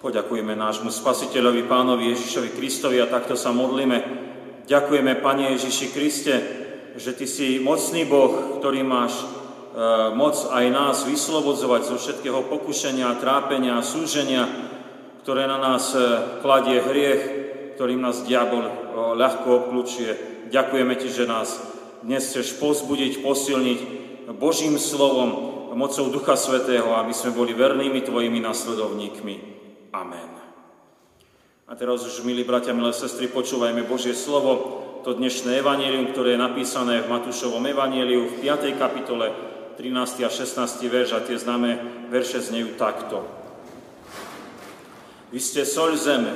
Poďakujeme nášmu Spasiteľovi, Pánovi Ježišovi Kristovi a takto sa modlíme. Ďakujeme, Pane Ježiši Kriste, že Ty si mocný Boh, ktorý máš e, moc aj nás vyslobodzovať zo všetkého pokušenia, trápenia, súženia, ktoré na nás e, kladie hriech, ktorým nás diabol e, ľahko obklúčuje. Ďakujeme Ti, že nás dnes chceš pozbudiť, posilniť Božím slovom, mocou Ducha Svetého, aby sme boli vernými Tvojimi nasledovníkmi. Amen. A teraz už, milí bratia, milé sestry, počúvajme Božie slovo, to dnešné evanílium, ktoré je napísané v Matúšovom evaníliu v 5. kapitole 13. a 16. verš a tie známe verše znejú takto. Vy ste soľ zeme,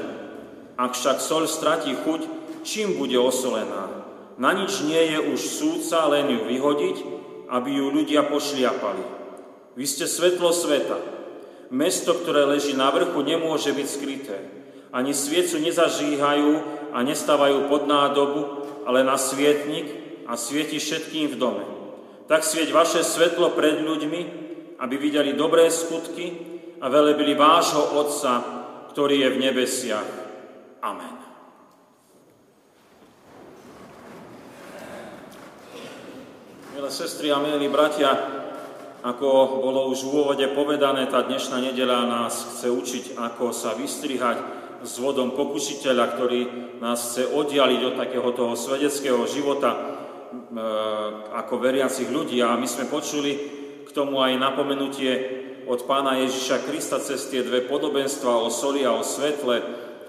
ak však soľ stratí chuť, čím bude osolená? Na nič nie je už súca, len ju vyhodiť, aby ju ľudia pošliapali. Vy ste svetlo sveta. Mesto, ktoré leží na vrchu, nemôže byť skryté. Ani sviecu nezažíhajú a nestávajú pod nádobu, ale na svietnik a svieti všetkým v dome. Tak svieť vaše svetlo pred ľuďmi, aby videli dobré skutky a velebili vášho Otca, ktorý je v nebesiach. Amen. Milé sestry a milí bratia, ako bolo už v úvode povedané, tá dnešná nedeľa nás chce učiť, ako sa vystrihať s vodom pokušiteľa, ktorý nás chce oddialiť od takého toho svedeckého života e, ako veriacich ľudí. A my sme počuli k tomu aj napomenutie od pána Ježiša Krista cez tie dve podobenstva o soli a o svetle,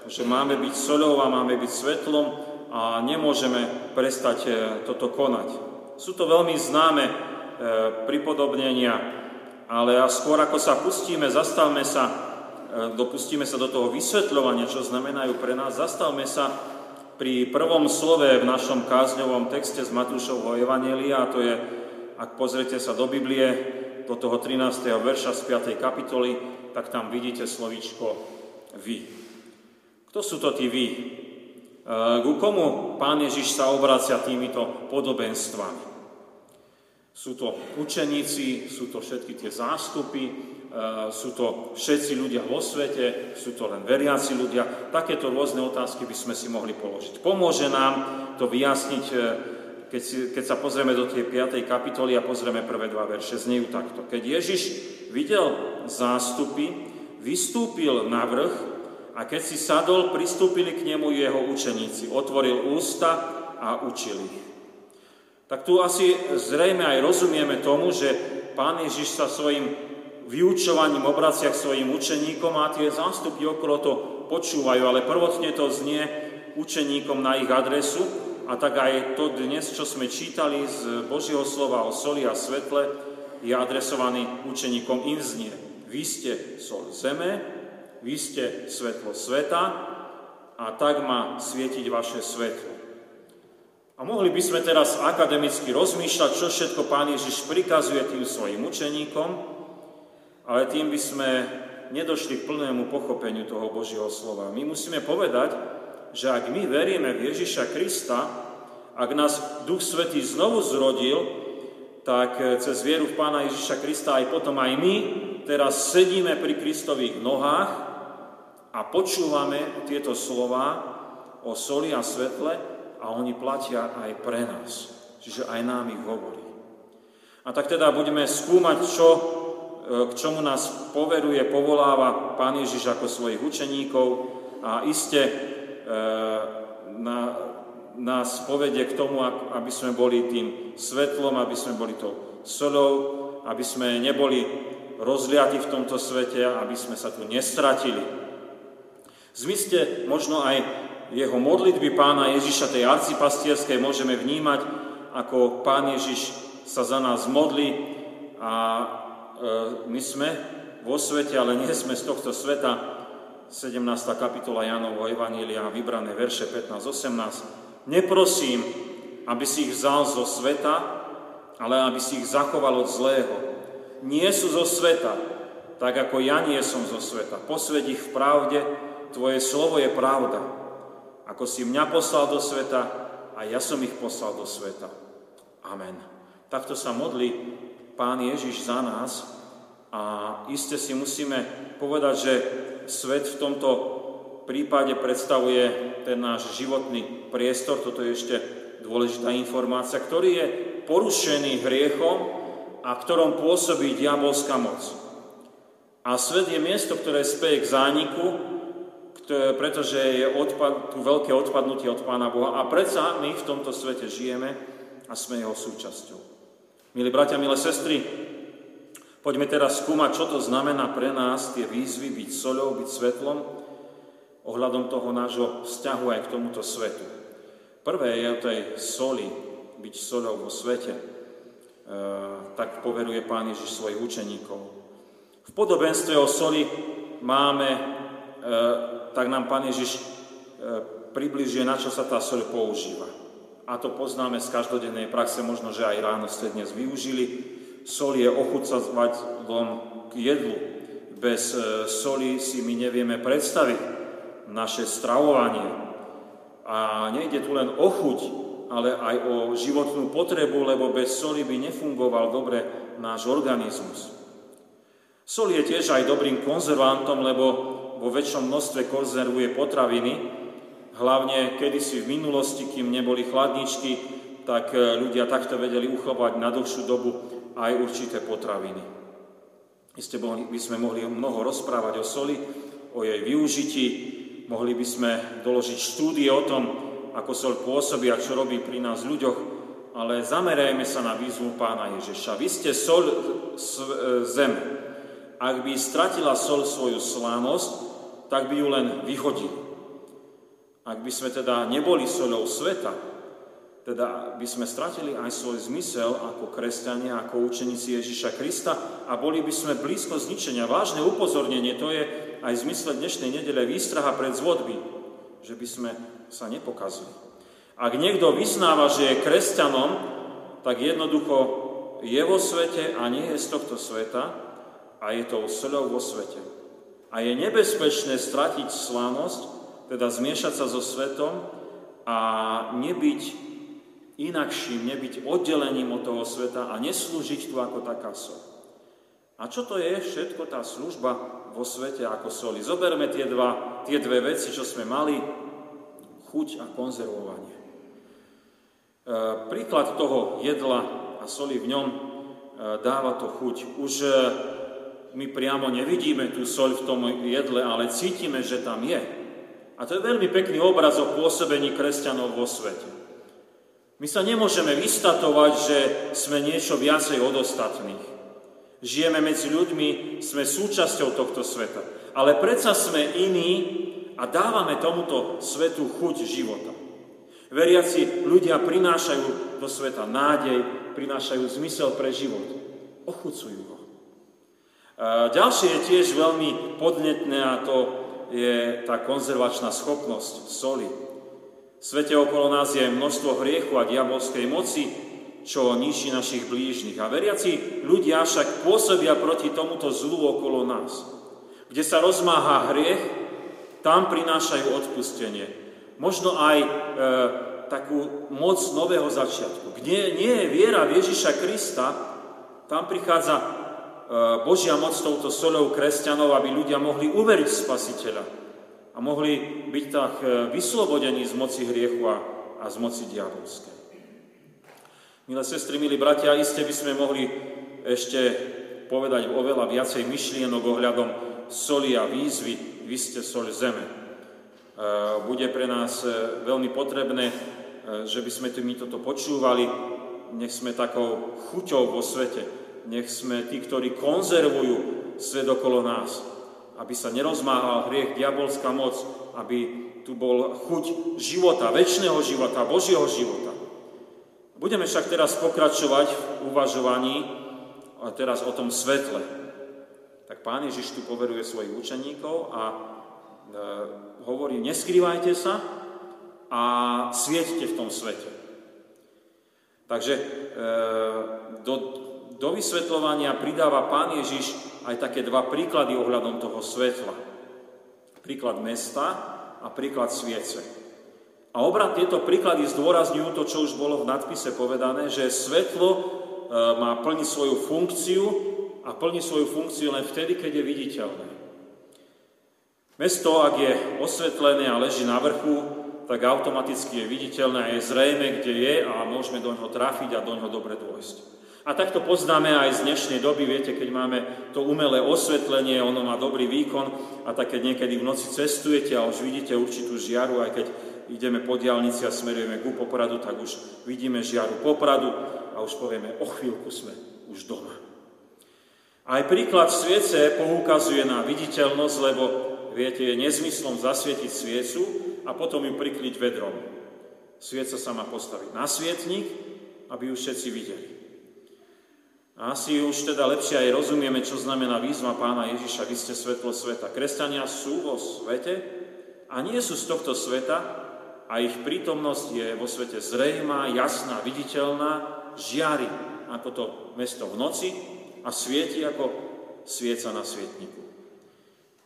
že máme byť solou a máme byť svetlom a nemôžeme prestať e, toto konať. Sú to veľmi známe pripodobnenia, ale a skôr ako sa pustíme, zastavme sa, e, dopustíme sa do toho vysvetľovania, čo znamenajú pre nás, zastavme sa pri prvom slove v našom kázňovom texte z Matúšovho Evanielia, a to je, ak pozriete sa do Biblie, do toho 13. verša z 5. kapitoly, tak tam vidíte slovičko vy. Kto sú to tí vy? E, ku komu Pán Ježiš sa obracia týmito podobenstvami? Sú to učeníci, sú to všetky tie zástupy, e, sú to všetci ľudia vo svete, sú to len veriaci ľudia. Takéto rôzne otázky by sme si mohli položiť. Pomôže nám to vyjasniť, e, keď, si, keď sa pozrieme do tej 5. kapitoly a pozrieme prvé dva verše. Znejú takto. Keď Ježiš videl zástupy, vystúpil na vrch a keď si sadol, pristúpili k nemu jeho učeníci. Otvoril ústa a učil ich. Tak tu asi zrejme aj rozumieme tomu, že Pán Ježiš sa svojim vyučovaním obracia k svojim učeníkom a tie zástupy okolo to počúvajú, ale prvotne to znie učeníkom na ich adresu a tak aj to dnes, čo sme čítali z Božieho slova o soli a svetle, je adresovaný učeníkom im znie. Vy ste sol zeme, vy ste svetlo sveta a tak má svietiť vaše svetlo. A mohli by sme teraz akademicky rozmýšľať, čo všetko Pán Ježiš prikazuje tým svojim učeníkom, ale tým by sme nedošli k plnému pochopeniu toho Božieho slova. My musíme povedať, že ak my veríme v Ježiša Krista, ak nás Duch Svetý znovu zrodil, tak cez vieru v Pána Ježiša Krista aj potom aj my teraz sedíme pri Kristových nohách a počúvame tieto slova o soli a svetle, a oni platia aj pre nás. Čiže aj nám ich hovorí. A tak teda budeme skúmať, čo, e, k čomu nás poveruje, povoláva Pán Ježiš ako svojich učeníkov a iste e, na, nás povedie k tomu, aby sme boli tým svetlom, aby sme boli to solou, aby sme neboli rozliati v tomto svete, aby sme sa tu nestratili. Zmysle možno aj jeho modlitby pána Ježiša, tej arcipastierskej, môžeme vnímať, ako pán Ježiš sa za nás modlí a e, my sme vo svete, ale nie sme z tohto sveta. 17. kapitola Jánovho Evanília, vybrané verše 15-18. Neprosím, aby si ich vzal zo sveta, ale aby si ich zachoval od zlého. Nie sú zo sveta, tak ako ja nie som zo sveta. Posved ich v pravde, tvoje slovo je pravda. Ako si mňa poslal do sveta a ja som ich poslal do sveta. Amen. Takto sa modlí Pán Ježiš za nás a iste si musíme povedať, že svet v tomto prípade predstavuje ten náš životný priestor, toto je ešte dôležitá informácia, ktorý je porušený hriechom a ktorom pôsobí diabolská moc. A svet je miesto, ktoré speje k zániku, pretože je odpad, tu veľké odpadnutie od Pána Boha. A predsa my v tomto svete žijeme a sme jeho súčasťou. Milí bratia, milé sestry, poďme teraz skúmať, čo to znamená pre nás tie výzvy byť soľou, byť svetlom, ohľadom toho nášho vzťahu aj k tomuto svetu. Prvé je o tej soli, byť soľou vo svete. E, tak poveruje Pán Ježiš svojich učeníkov. V podobenstve o soli máme, e, tak nám Pán Ježiš e, približuje, na čo sa tá soľ používa. A to poznáme z každodennej praxe, možno, že aj ráno ste dnes využili. Sol je ochucovať k jedlu. Bez e, soli si my nevieme predstaviť naše stravovanie. A nejde tu len o chuť, ale aj o životnú potrebu, lebo bez soli by nefungoval dobre náš organizmus. Sol je tiež aj dobrým konzervantom, lebo vo väčšom množstve konzervuje potraviny, hlavne kedysi v minulosti, kým neboli chladničky, tak e, ľudia takto vedeli uchovať na dlhšiu dobu aj určité potraviny. Isté by sme mohli mnoho rozprávať o soli, o jej využití, Mohli by sme doložiť štúdie o tom, ako sol pôsobí a čo robí pri nás ľuďoch, ale zamerajme sa na výzvu pána Ježiša. Vy ste sol e, zeme. Ak by stratila sol svoju slánosť, tak by ju len vyhodil. Ak by sme teda neboli solou sveta, teda by sme stratili aj svoj zmysel ako kresťania, ako učeníci Ježiša Krista a boli by sme blízko zničenia. Vážne upozornenie, to je aj v zmysle dnešnej nedele výstraha pred zvodby, že by sme sa nepokazili. Ak niekto vyznáva, že je kresťanom, tak jednoducho je vo svete a nie je z tohto sveta a je to sľou vo svete. A je nebezpečné stratiť slávnosť, teda zmiešať sa so svetom a nebyť inakším, nebyť oddelením od toho sveta a neslúžiť tu ako taká sol. A čo to je všetko tá služba vo svete ako soli? Zoberme tie, dva, tie dve veci, čo sme mali, chuť a konzervovanie. E, príklad toho jedla a soli v ňom e, dáva to chuť. Už e, my priamo nevidíme tú soľ v tom jedle, ale cítime, že tam je. A to je veľmi pekný obraz o pôsobení kresťanov vo svete. My sa nemôžeme vystatovať, že sme niečo viacej od ostatných. Žijeme medzi ľuďmi, sme súčasťou tohto sveta. Ale predsa sme iní a dávame tomuto svetu chuť života. Veriaci ľudia prinášajú do sveta nádej, prinášajú zmysel pre život. Ochucujú ho. Ďalšie je tiež veľmi podnetné a to je tá konzervačná schopnosť soli. V svete okolo nás je množstvo hriechu a diabolskej moci, čo ničí našich blížnych. A veriaci ľudia však pôsobia proti tomuto zlu okolo nás. Kde sa rozmáha hriech, tam prinášajú odpustenie. Možno aj e, takú moc nového začiatku. Kde nie je viera v Ježiša Krista, tam prichádza Božia moc touto solou kresťanov, aby ľudia mohli uveriť Spasiteľa a mohli byť tak e, vyslobodení z moci hriechu a, a z moci diabolskej. Milé sestry, milí bratia, iste by sme mohli ešte povedať oveľa viacej myšlienok ohľadom soli a výzvy. Vy ste sol zeme. E, bude pre nás e, veľmi potrebné, e, že by sme my toto počúvali. Nech sme takou chuťou vo svete. Nech sme tí, ktorí konzervujú svet okolo nás. Aby sa nerozmáhal hriech, diabolská moc, aby tu bol chuť života, väčšného života, Božieho života. Budeme však teraz pokračovať v uvažovaní a teraz o tom svetle. Tak pán Ježiš tu poveruje svojich učeníkov a e, hovorí, neskrývajte sa a svieťte v tom svete. Takže e, do, do vysvetľovania pridáva pán Ježiš aj také dva príklady ohľadom toho svetla. Príklad mesta a príklad sviece. A obrad tieto príklady zdôrazňujú to, čo už bolo v nadpise povedané, že svetlo e, má plniť svoju funkciu a plní svoju funkciu len vtedy, keď je viditeľné. Mesto, ak je osvetlené a leží na vrchu, tak automaticky je viditeľné a je zrejme, kde je a môžeme do ňoho trafiť a do ňoho dobre dôjsť. A takto poznáme aj z dnešnej doby, viete, keď máme to umelé osvetlenie, ono má dobrý výkon a tak keď niekedy v noci cestujete a už vidíte určitú žiaru, aj keď ideme po diálnici a smerujeme ku Popradu, tak už vidíme žiaru Popradu a už povieme, o chvíľku sme už doma. Aj príklad sviece poukazuje na viditeľnosť, lebo viete, je nezmyslom zasvietiť sviecu a potom ju prikryť vedrom. Svieca sa má postaviť na svietnik, aby ju všetci videli. A asi už teda lepšie aj rozumieme, čo znamená výzva pána Ježiša, vy ste svetlo sveta. Kresťania sú vo svete a nie sú z tohto sveta a ich prítomnosť je vo svete zrejmá, jasná, viditeľná, žiari ako to mesto v noci a svieti ako svieca na svietniku.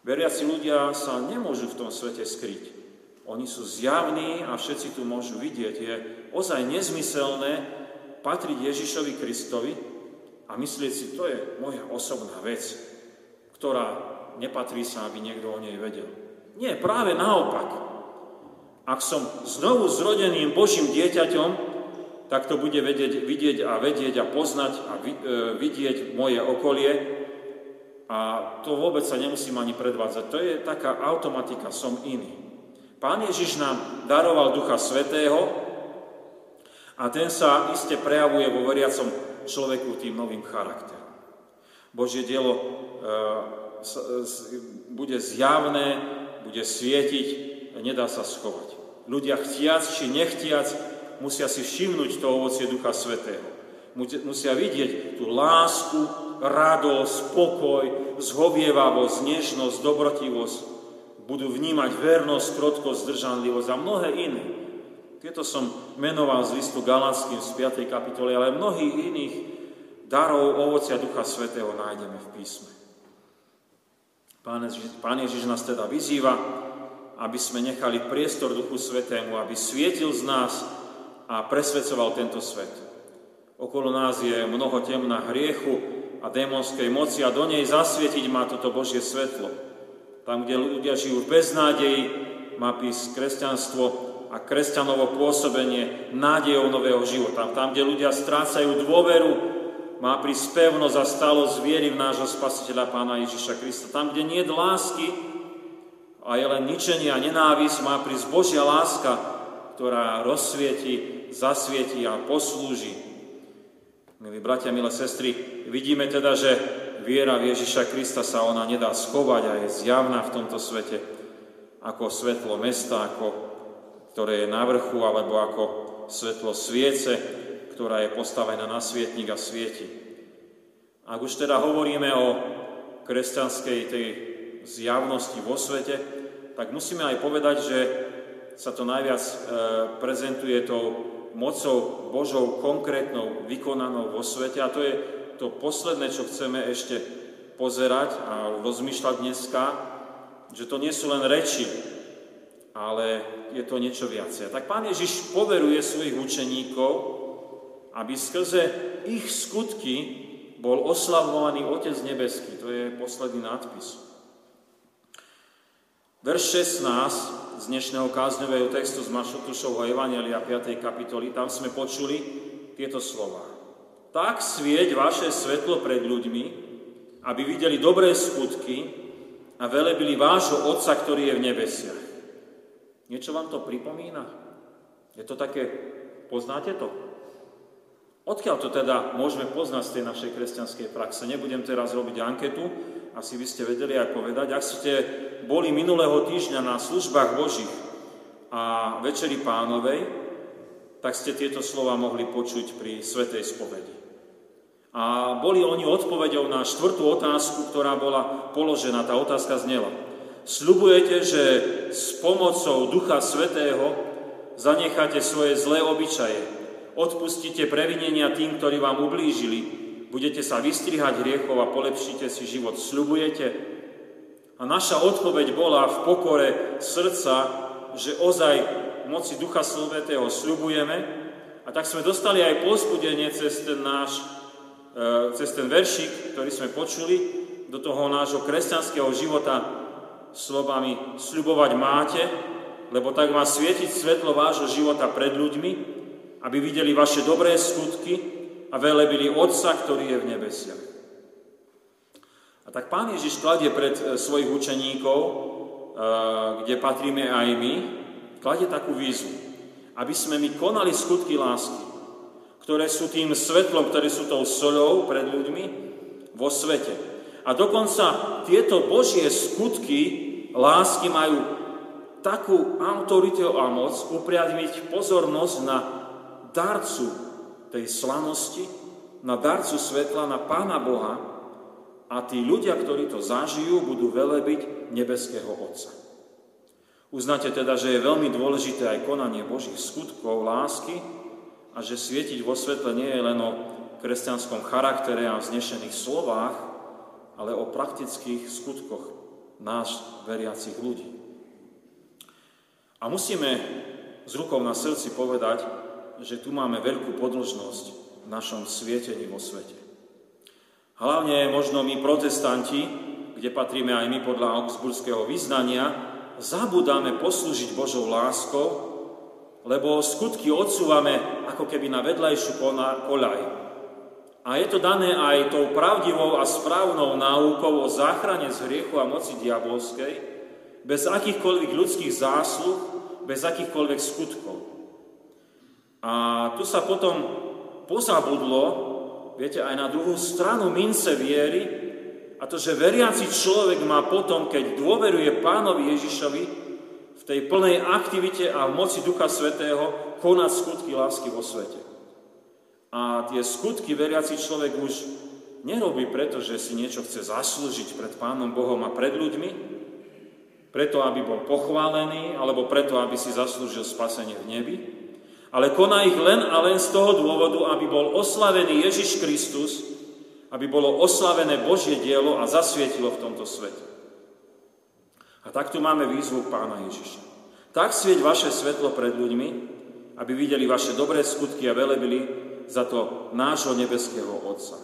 Veriaci ľudia sa nemôžu v tom svete skryť. Oni sú zjavní a všetci tu môžu vidieť. Je ozaj nezmyselné patriť Ježišovi Kristovi, a myslieť si, to je moja osobná vec, ktorá nepatrí sa, aby niekto o nej vedel. Nie, práve naopak. Ak som znovu zrodeným Božím dieťaťom, tak to bude vedieť, vidieť a vedieť a poznať a e, vidieť moje okolie a to vôbec sa nemusím ani predvádzať. To je taká automatika, som iný. Pán Ježiš nám daroval Ducha Svetého a ten sa iste prejavuje vo veriacom človeku tým novým charakterom. Božie dielo e, bude zjavné, bude svietiť, nedá sa schovať. Ľudia chtiac či nechtiac musia si všimnúť to ovocie Ducha Svetého. Musia vidieť tú lásku, radosť, pokoj, zhovievavosť, nežnosť, dobrotivosť. Budú vnímať vernosť, krotkosť, zdržanlivosť a mnohé iné. Tieto som menoval z listu Galackým z 5. kapitoly, ale mnohých iných darov ovocia Ducha Svetého nájdeme v písme. Pán Ježiš, Pán Ježiš nás teda vyzýva, aby sme nechali priestor Duchu Svetému, aby svietil z nás a presvedcoval tento svet. Okolo nás je mnoho temná hriechu a démonskej moci a do nej zasvietiť má toto Božie svetlo. Tam, kde ľudia žijú v beznádeji, má písť kresťanstvo a kresťanovo pôsobenie nádejou nového života. Tam, kde ľudia strácajú dôveru, má prísť pevnosť a stalosť viery v nášho spasiteľa Pána Ježiša Krista. Tam, kde nie je lásky a je len ničenie a nenávisť, má prísť Božia láska, ktorá rozsvieti, zasvieti a poslúži. Milí bratia, milé sestry, vidíme teda, že viera v Ježiša Krista sa ona nedá schovať a je zjavná v tomto svete ako svetlo mesta, ako ktoré je na vrchu, alebo ako svetlo sviece, ktorá je postavená na svietnik a svieti. Ak už teda hovoríme o kresťanskej tej zjavnosti vo svete, tak musíme aj povedať, že sa to najviac e, prezentuje tou mocou Božou konkrétnou, vykonanou vo svete. A to je to posledné, čo chceme ešte pozerať a rozmýšľať dneska, že to nie sú len reči, ale je to niečo viacej. Tak pán Ježiš poveruje svojich učeníkov, aby skrze ich skutky bol oslavovaný Otec nebeský. To je posledný nadpis. Verš 16 z dnešného kázňového textu z Mašotušovho Evangelia 5. kapitoly, tam sme počuli tieto slova. Tak svieť vaše svetlo pred ľuďmi, aby videli dobré skutky a velebili vášho Otca, ktorý je v nebesiach. Niečo vám to pripomína? Je to také, poznáte to? Odkiaľ to teda môžeme poznať z tej našej kresťanskej praxe? Nebudem teraz robiť anketu, asi by ste vedeli aj povedať. Ak ste boli minulého týždňa na službách Božích a Večeri Pánovej, tak ste tieto slova mohli počuť pri Svetej spovedi. A boli oni odpovedou na štvrtú otázku, ktorá bola položená. Tá otázka znela. Sľubujete, že s pomocou Ducha Svetého zanecháte svoje zlé obyčaje, odpustíte previnenia tým, ktorí vám ublížili, budete sa vystrihať hriechov a polepšíte si život. Sľubujete? A naša odpoveď bola v pokore srdca, že ozaj moci Ducha Svetého sľubujeme a tak sme dostali aj pozbudenie cez ten náš, e, cez ten veršik, ktorý sme počuli, do toho nášho kresťanského života slovami sľubovať máte, lebo tak má svietiť svetlo vášho života pred ľuďmi, aby videli vaše dobré skutky a velebili Otca, ktorý je v nebesiach. A tak Pán Ježiš kladie pred e, svojich učeníkov, e, kde patríme aj my, kladie takú výzvu, aby sme my konali skutky lásky, ktoré sú tým svetlom, ktoré sú tou solou pred ľuďmi vo svete. A dokonca tieto Božie skutky lásky majú takú autoritu a moc upriadmiť pozornosť na darcu tej slanosti, na darcu svetla, na Pána Boha a tí ľudia, ktorí to zažijú, budú velebiť nebeského Otca. Uznáte teda, že je veľmi dôležité aj konanie Božích skutkov, lásky a že svietiť vo svetle nie je len o kresťanskom charaktere a vznešených slovách, ale o praktických skutkoch nás, veriacich ľudí. A musíme s rukou na srdci povedať, že tu máme veľkú podložnosť v našom svietení vo svete. Hlavne možno my protestanti, kde patríme aj my podľa augsburského vyznania, zabudáme poslúžiť Božou láskou, lebo skutky odsúvame ako keby na vedľajšiu koľaj. A je to dané aj tou pravdivou a správnou náukou o záchrane z hriechu a moci diabolskej, bez akýchkoľvek ľudských zásluh, bez akýchkoľvek skutkov. A tu sa potom pozabudlo, viete, aj na druhú stranu mince viery, a to, že veriaci človek má potom, keď dôveruje pánovi Ježišovi, v tej plnej aktivite a v moci Ducha Svetého konať skutky lásky vo svete. A tie skutky veriaci človek už nerobí preto, že si niečo chce zaslúžiť pred Pánom Bohom a pred ľuďmi, preto, aby bol pochválený, alebo preto, aby si zaslúžil spasenie v nebi, ale koná ich len a len z toho dôvodu, aby bol oslavený Ježiš Kristus, aby bolo oslavené Božie dielo a zasvietilo v tomto svete. A tak tu máme výzvu pána Ježiša. Tak svieť vaše svetlo pred ľuďmi, aby videli vaše dobré skutky a velebili za to nášho nebeského Otca.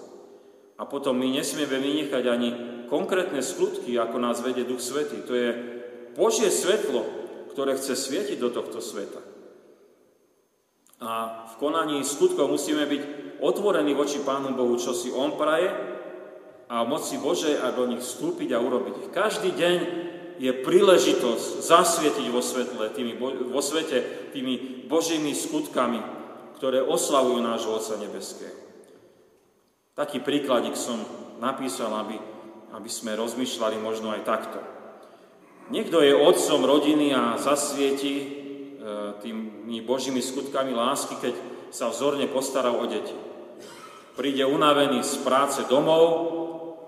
A potom my nesmieme vynechať ani konkrétne skutky, ako nás vedie Duch Svetý. To je Božie svetlo, ktoré chce svietiť do tohto sveta. A v konaní skutkov musíme byť otvorení voči Pánu Bohu, čo si On praje a moci Božej a do nich vstúpiť a urobiť ich. Každý deň je príležitosť zasvietiť vo, svetle, tými, vo svete tými Božími skutkami, ktoré oslavujú nášho Otca Nebeského. Taký príkladík som napísal, aby, aby sme rozmýšľali možno aj takto. Niekto je otcom rodiny a zasvieti e, tými Božími skutkami lásky, keď sa vzorne postaral o deti. Príde unavený z práce domov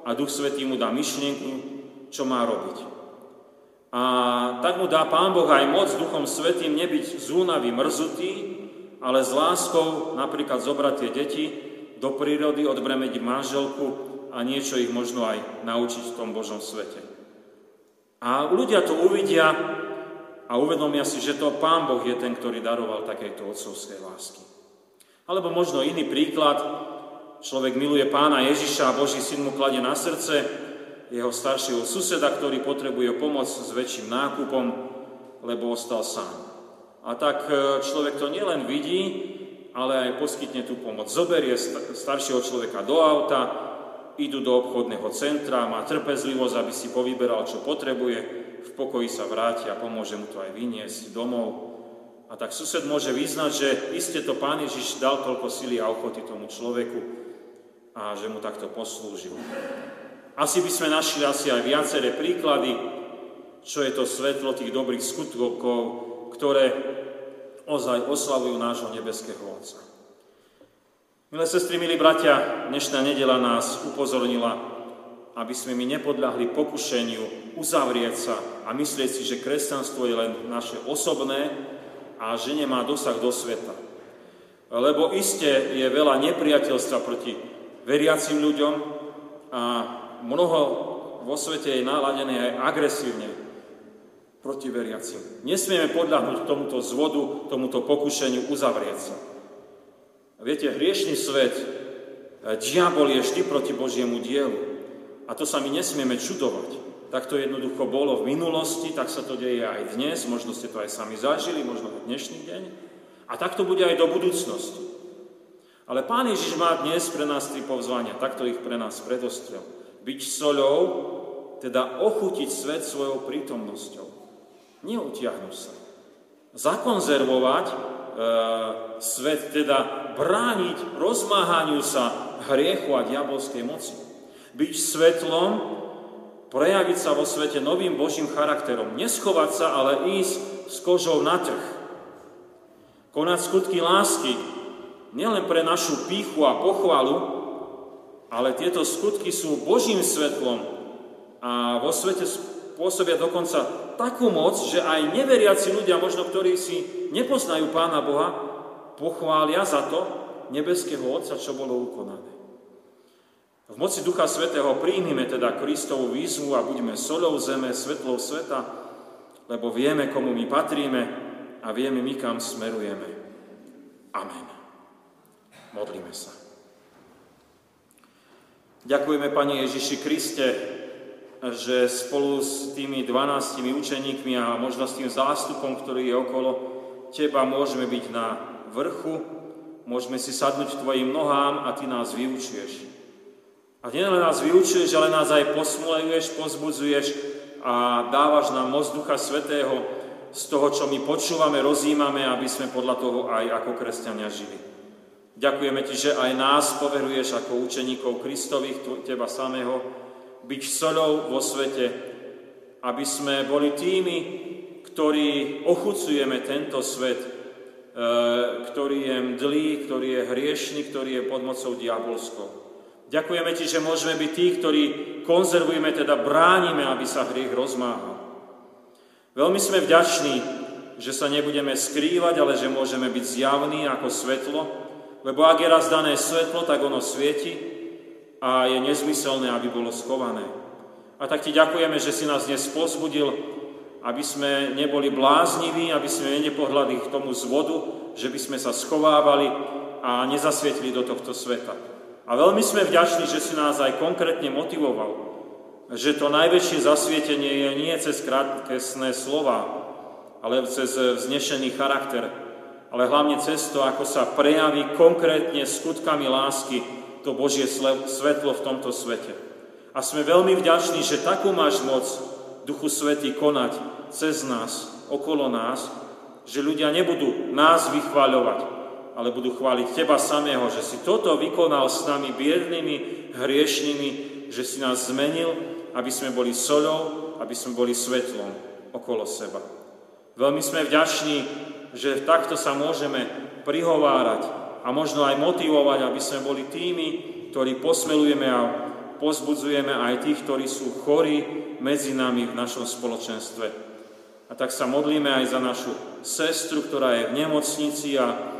a Duch Svetý mu dá myšlienku, čo má robiť. A tak mu dá Pán Boh aj moc Duchom Svetým nebyť z únavy mrzutý, ale s láskou napríklad zobrať tie deti do prírody, odbremediť manželku a niečo ich možno aj naučiť v tom Božom svete. A ľudia to uvidia a uvedomia si, že to Pán Boh je ten, ktorý daroval takéto otcovské lásky. Alebo možno iný príklad, človek miluje pána Ježiša a Boží syn mu kladie na srdce jeho staršieho suseda, ktorý potrebuje pomoc s väčším nákupom, lebo ostal sám. A tak e, človek to nielen vidí, ale aj poskytne tú pomoc. Zoberie staršieho človeka do auta, idú do obchodného centra, má trpezlivosť, aby si povyberal, čo potrebuje, v pokoji sa vráti a pomôže mu to aj vyniesť domov. A tak sused môže vyznať, že iste to Pán Ježiš dal toľko sily a ochoty tomu človeku a že mu takto poslúžil. Asi by sme našli asi aj viaceré príklady, čo je to svetlo tých dobrých skutkov, ktoré ozaj oslavujú nášho nebeského Otca. Milé sestry, milí bratia, dnešná nedela nás upozornila, aby sme my nepodľahli pokušeniu uzavrieť sa a myslieť si, že kresťanstvo je len naše osobné a že nemá dosah do sveta. Lebo iste je veľa nepriateľstva proti veriacim ľuďom a mnoho vo svete je naladené aj agresívne proti veriacim. Nesmieme podľahnuť tomuto zvodu, tomuto pokušeniu uzavrieť sa. Viete, hriešný svet, diabol je vždy proti Božiemu dielu. A to sa my nesmieme čudovať. Tak to jednoducho bolo v minulosti, tak sa to deje aj dnes, možno ste to aj sami zažili, možno aj dnešný deň. A tak to bude aj do budúcnosti. Ale Pán Ježiš má dnes pre nás tri povzvania, takto ich pre nás predostrel. Byť soľou, teda ochutiť svet svojou prítomnosťou. Neutiahnuť sa. Zakonzervovať e, svet, teda brániť rozmáhaniu sa hriechu a diabolskej moci. Byť svetlom, prejaviť sa vo svete novým Božím charakterom. Neschovať sa, ale ísť s kožou na trh. Konať skutky lásky, nielen pre našu píchu a pochvalu, ale tieto skutky sú Božím svetlom a vo svete pôsobia dokonca takú moc, že aj neveriaci ľudia, možno ktorí si nepoznajú Pána Boha, pochvália za to nebeského Otca, čo bolo ukonané. V moci Ducha Svetého príjmime teda Kristovú výzvu a buďme solou zeme, svetlou sveta, lebo vieme, komu my patríme a vieme, my kam smerujeme. Amen. Modlíme sa. Ďakujeme, Pani Ježiši Kriste, že spolu s tými 12 učeníkmi a možno s tým zástupom, ktorý je okolo Teba, môžeme byť na vrchu, môžeme si sadnúť Tvojim nohám a Ty nás vyučieš. A nielen nás vyučuješ, ale nás aj posmulejuješ, pozbudzuješ a dávaš nám moc Ducha Svetého z toho, čo my počúvame, rozímame, aby sme podľa toho aj ako kresťania žili. Ďakujeme Ti, že aj nás poveruješ ako učeníkov Kristových, Teba samého, byť solou vo svete, aby sme boli tými, ktorí ochucujeme tento svet, e, ktorý je mdlý, ktorý je hriešný, ktorý je pod mocou diabolskou. Ďakujeme Ti, že môžeme byť tí, ktorí konzervujeme, teda bránime, aby sa hriech rozmáhal. Veľmi sme vďační, že sa nebudeme skrývať, ale že môžeme byť zjavní ako svetlo, lebo ak je raz dané svetlo, tak ono svieti a je nezmyselné, aby bolo schované. A tak Ti ďakujeme, že si nás dnes pozbudil, aby sme neboli blázniví, aby sme nepohľadli k tomu zvodu, že by sme sa schovávali a nezasvietili do tohto sveta. A veľmi sme vďační, že si nás aj konkrétne motivoval, že to najväčšie zasvietenie je nie cez krátkesné slova, ale cez vznešený charakter, ale hlavne cez to, ako sa prejaví konkrétne skutkami lásky to Božie svetlo v tomto svete. A sme veľmi vďační, že takú máš moc, Duchu Svetý, konať cez nás, okolo nás, že ľudia nebudú nás vychváľovať, ale budú chváliť Teba samého, že si toto vykonal s nami biednými, hriešnými, že si nás zmenil, aby sme boli solou, aby sme boli svetlom okolo seba. Veľmi sme vďační, že takto sa môžeme prihovárať a možno aj motivovať, aby sme boli tými, ktorí posmelujeme a pozbudzujeme aj tých, ktorí sú chorí medzi nami v našom spoločenstve. A tak sa modlíme aj za našu sestru, ktorá je v nemocnici a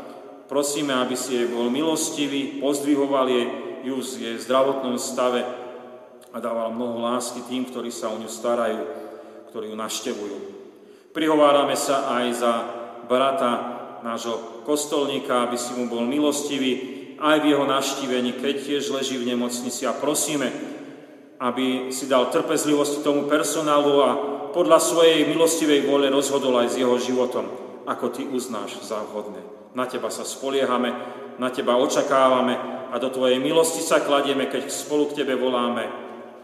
Prosíme, aby si jej bol milostivý, pozdvihoval jej ju v jej zdravotnom stave a dával mnoho lásky tým, ktorí sa o ňu starajú, ktorí ju naštevujú. Prihovárame sa aj za brata nášho kostolníka, aby si mu bol milostivý aj v jeho naštívení, keď tiež leží v nemocnici a prosíme, aby si dal trpezlivosť tomu personálu a podľa svojej milostivej vôle rozhodol aj s jeho životom, ako ty uznáš za vhodné. Na Teba sa spoliehame, na Teba očakávame a do Tvojej milosti sa kladieme, keď spolu k Tebe voláme.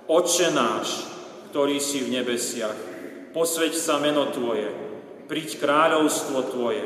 Oče náš, ktorý si v nebesiach, posveď sa meno Tvoje, príď kráľovstvo Tvoje,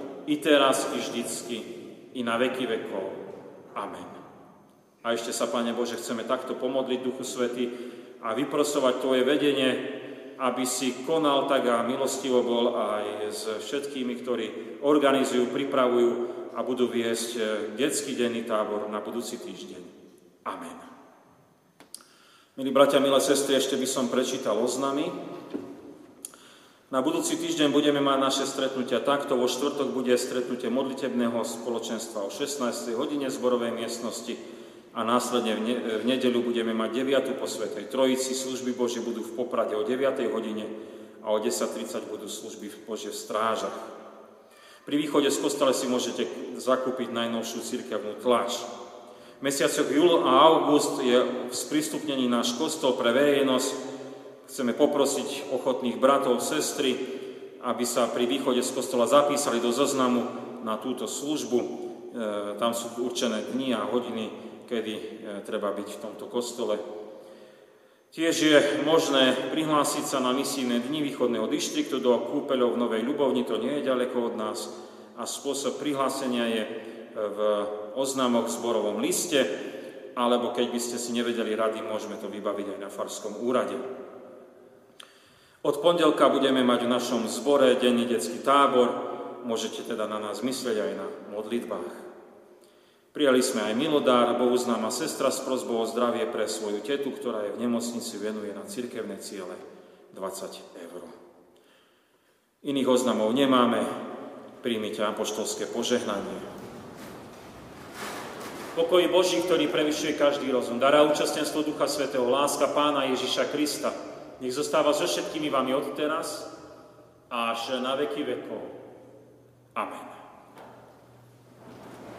i teraz, i vždycky, i na veky vekov. Amen. A ešte sa, Pane Bože, chceme takto pomodliť Duchu Svety a vyprosovať Tvoje vedenie, aby si konal tak a milostivo bol aj s všetkými, ktorí organizujú, pripravujú a budú viesť eh, detský denný tábor na budúci týždeň. Amen. Milí bratia, milé sestry, ešte by som prečítal oznamy. Na budúci týždeň budeme mať naše stretnutia takto. Vo štvrtok bude stretnutie modlitebného spoločenstva o 16. hodine zborovej miestnosti a následne v, ne- v nedeľu budeme mať 9. po Svetej Trojici. Služby Bože budú v Poprade o 9. hodine a o 10.30 budú služby Bože v strážach. Pri východe z kostole si môžete zakúpiť najnovšiu cirkevnú tlač. V mesiacoch júl a august je v sprístupnení náš kostol pre verejnosť Chceme poprosiť ochotných bratov, sestry, aby sa pri východe z kostola zapísali do zoznamu na túto službu. E, tam sú určené dni a hodiny, kedy e, treba byť v tomto kostole. Tiež je možné prihlásiť sa na misijné dni východného dištriktu do kúpeľov v Novej Ľubovni, to nie je ďaleko od nás. A spôsob prihlásenia je v oznámoch v zborovom liste, alebo keď by ste si nevedeli rady, môžeme to vybaviť aj na Farskom úrade. Od pondelka budeme mať v našom zbore denný detský tábor. Môžete teda na nás myslieť aj na modlitbách. Prijali sme aj milodár, bohuznáma sestra s prozbou o zdravie pre svoju tetu, ktorá je v nemocnici, venuje na cirkevné ciele 20 eur. Iných oznamov nemáme, príjmite apoštolské požehnanie. Pokoj Boží, ktorý prevyšuje každý rozum, dará účastenstvo Ducha Svetého, láska Pána Ježiša Krista, nech zostáva so všetkými vami od teraz až na veky vekov. Amen.